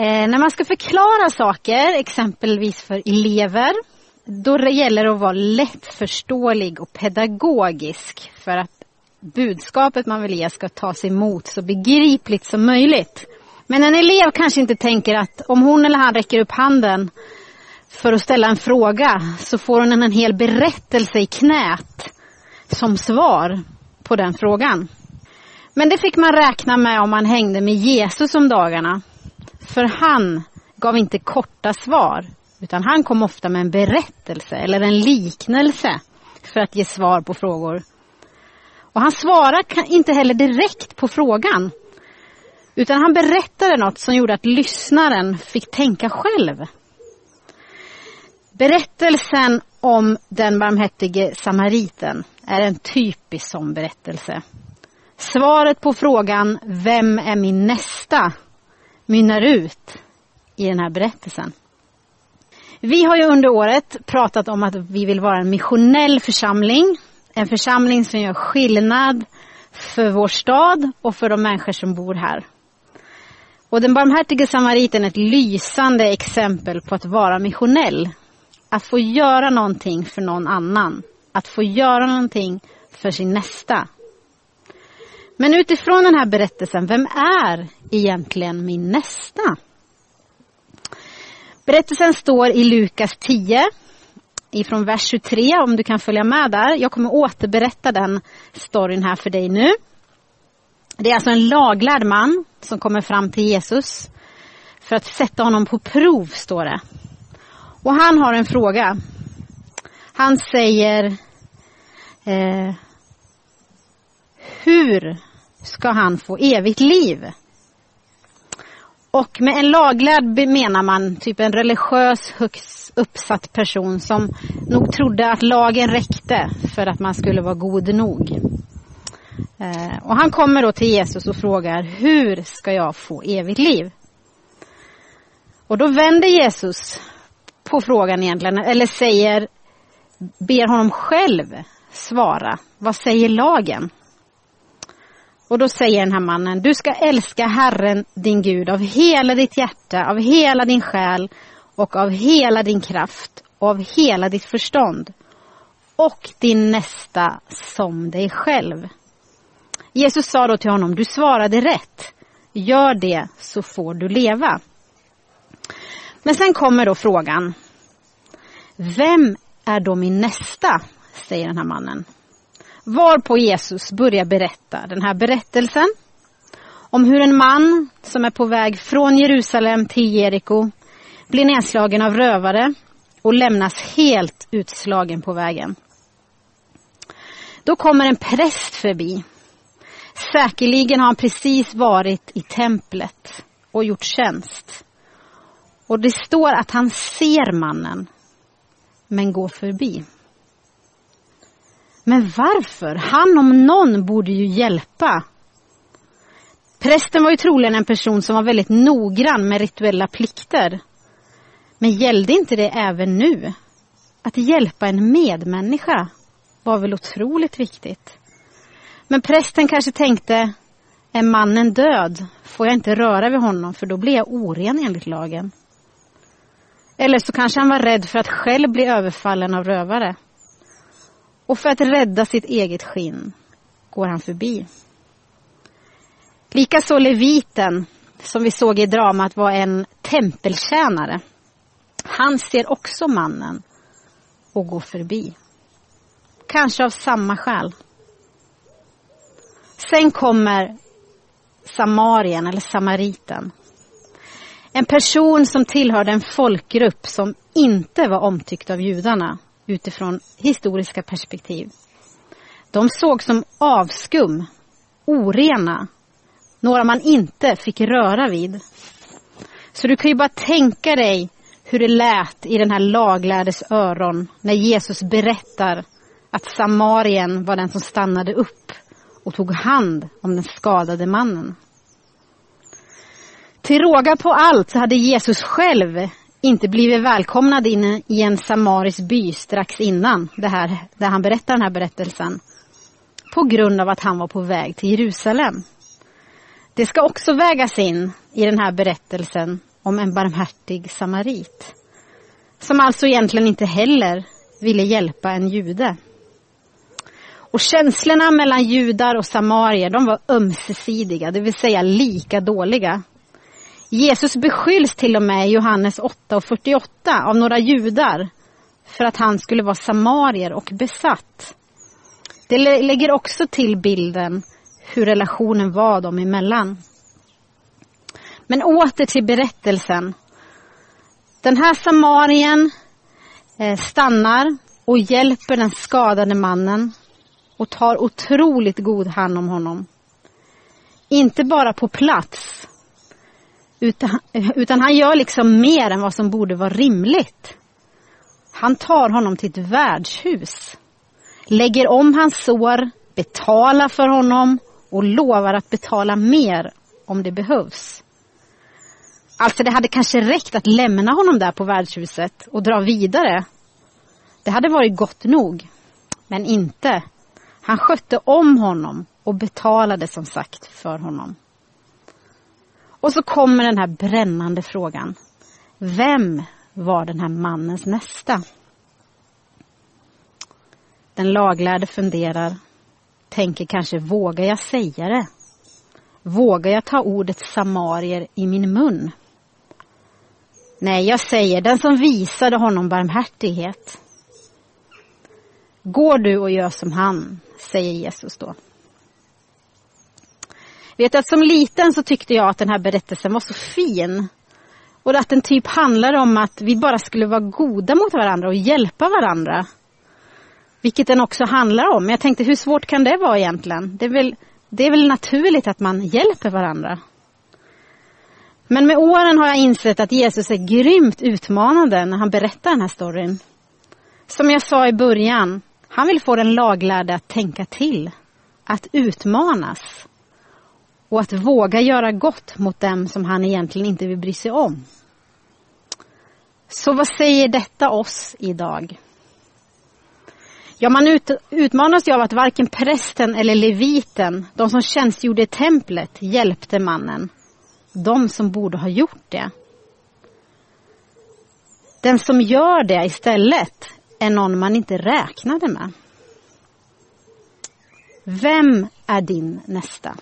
Eh, när man ska förklara saker, exempelvis för elever, då gäller det att vara lättförståelig och pedagogisk för att budskapet man vill ge ska tas emot så begripligt som möjligt. Men en elev kanske inte tänker att om hon eller han räcker upp handen för att ställa en fråga så får hon en hel berättelse i knät som svar på den frågan. Men det fick man räkna med om man hängde med Jesus om dagarna. För han gav inte korta svar, utan han kom ofta med en berättelse eller en liknelse för att ge svar på frågor. Och han svarade inte heller direkt på frågan, utan han berättade något som gjorde att lyssnaren fick tänka själv. Berättelsen om den barmhärtige samariten är en typisk sån berättelse. Svaret på frågan Vem är min nästa? Mynnar ut i den här berättelsen. Vi har ju under året pratat om att vi vill vara en missionell församling. En församling som gör skillnad för vår stad och för de människor som bor här. Och den barmhärtige samariten är ett lysande exempel på att vara missionell. Att få göra någonting för någon annan. Att få göra någonting för sin nästa. Men utifrån den här berättelsen, vem är egentligen min nästa? Berättelsen står i Lukas 10 ifrån vers 23 om du kan följa med där. Jag kommer återberätta den storyn här för dig nu. Det är alltså en laglärd man som kommer fram till Jesus för att sätta honom på prov, står det. Och han har en fråga. Han säger eh, Hur ska han få evigt liv? Och med en laglärd menar man typ en religiös högst uppsatt person som nog trodde att lagen räckte för att man skulle vara god nog. Eh, och han kommer då till Jesus och frågar, hur ska jag få evigt liv? Och då vänder Jesus på frågan egentligen, eller säger, ber honom själv svara. Vad säger lagen? Och då säger den här mannen, du ska älska Herren din Gud av hela ditt hjärta, av hela din själ och av hela din kraft och av hela ditt förstånd och din nästa som dig själv. Jesus sa då till honom, du svarade rätt. Gör det så får du leva. Men sen kommer då frågan, vem är då min nästa? säger den här mannen. Varpå Jesus börjar berätta den här berättelsen om hur en man som är på väg från Jerusalem till Jeriko blir nedslagen av rövare och lämnas helt utslagen på vägen. Då kommer en präst förbi. Säkerligen har han precis varit i templet och gjort tjänst. Och det står att han ser mannen, men går förbi. Men varför? Han om någon borde ju hjälpa. Prästen var ju troligen en person som var väldigt noggrann med rituella plikter. Men gällde inte det även nu? Att hjälpa en medmänniska var väl otroligt viktigt. Men prästen kanske tänkte, är mannen död får jag inte röra vid honom för då blir jag oren enligt lagen. Eller så kanske han var rädd för att själv bli överfallen av rövare. Och för att rädda sitt eget skinn går han förbi. Likaså leviten, som vi såg i dramat, var en tempeltjänare. Han ser också mannen och går förbi. Kanske av samma skäl. Sen kommer samarien eller samariten. En person som tillhörde en folkgrupp som inte var omtyckt av judarna utifrån historiska perspektiv. De sågs som avskum, orena, några man inte fick röra vid. Så du kan ju bara tänka dig hur det lät i den här laglärdes öron när Jesus berättar att Samarien var den som stannade upp och tog hand om den skadade mannen. Till råga på allt så hade Jesus själv inte blivit välkomnad in i en samarisk by strax innan det här, där han berättar den här berättelsen. På grund av att han var på väg till Jerusalem. Det ska också vägas in i den här berättelsen om en barmhärtig samarit. Som alltså egentligen inte heller ville hjälpa en jude. Och känslorna mellan judar och samarier, de var ömsesidiga, det vill säga lika dåliga. Jesus beskylls till och med i Johannes 8 och 48 av några judar för att han skulle vara samarier och besatt. Det lägger också till bilden hur relationen var dem emellan. Men åter till berättelsen. Den här samarien eh, stannar och hjälper den skadade mannen och tar otroligt god hand om honom. Inte bara på plats, utan, eh, utan han gör liksom mer än vad som borde vara rimligt. Han tar honom till ett värdshus, lägger om hans sår, betalar för honom och lovar att betala mer om det behövs. Alltså det hade kanske räckt att lämna honom där på värdshuset och dra vidare. Det hade varit gott nog. Men inte. Han skötte om honom och betalade som sagt för honom. Och så kommer den här brännande frågan. Vem var den här mannens nästa? Den laglärde funderar, tänker kanske, vågar jag säga det? Vågar jag ta ordet samarier i min mun? Nej, jag säger den som visade honom barmhärtighet. Går du och gör som han, säger Jesus då. Vet att som liten så tyckte jag att den här berättelsen var så fin. Och att den typ handlar om att vi bara skulle vara goda mot varandra och hjälpa varandra. Vilket den också handlar om. Jag tänkte hur svårt kan det vara egentligen? Det är väl, det är väl naturligt att man hjälper varandra. Men med åren har jag insett att Jesus är grymt utmanande när han berättar den här storyn. Som jag sa i början, han vill få den laglärde att tänka till, att utmanas och att våga göra gott mot dem som han egentligen inte vill bry sig om. Så vad säger detta oss idag? Ja, man ut, utmanas ju av att varken prästen eller leviten, de som tjänstgjorde i templet, hjälpte mannen. De som borde ha gjort det. Den som gör det istället är någon man inte räknade med. Vem är din nästa?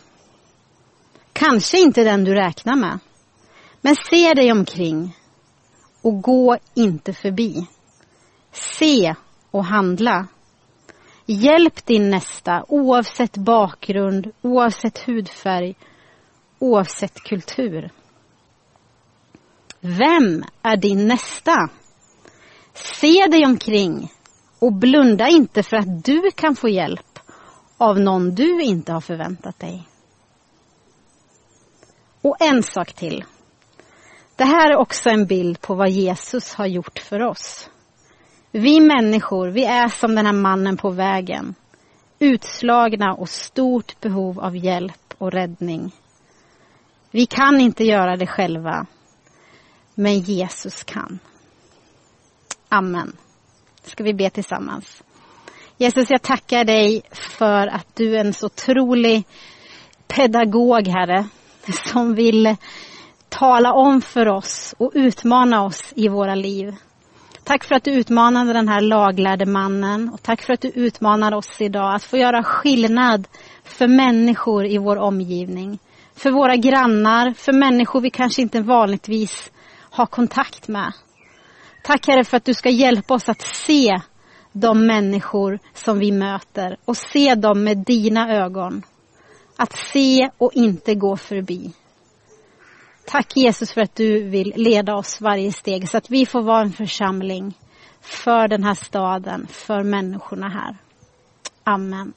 Kanske inte den du räknar med. Men se dig omkring och gå inte förbi. Se och handla. Hjälp din nästa oavsett bakgrund, oavsett hudfärg, oavsett kultur. Vem är din nästa? Se dig omkring och blunda inte för att du kan få hjälp av någon du inte har förväntat dig. Och en sak till. Det här är också en bild på vad Jesus har gjort för oss. Vi människor, vi är som den här mannen på vägen. Utslagna och stort behov av hjälp och räddning. Vi kan inte göra det själva, men Jesus kan. Amen. Ska vi be tillsammans. Jesus, jag tackar dig för att du är en så otrolig pedagog, Herre, som vill tala om för oss och utmana oss i våra liv. Tack för att du utmanade den här laglärde mannen och tack för att du utmanar oss idag att få göra skillnad för människor i vår omgivning. För våra grannar, för människor vi kanske inte vanligtvis har kontakt med. Tack Herre för att du ska hjälpa oss att se de människor som vi möter och se dem med dina ögon. Att se och inte gå förbi. Tack Jesus för att du vill leda oss varje steg så att vi får vara en församling för den här staden, för människorna här. Amen.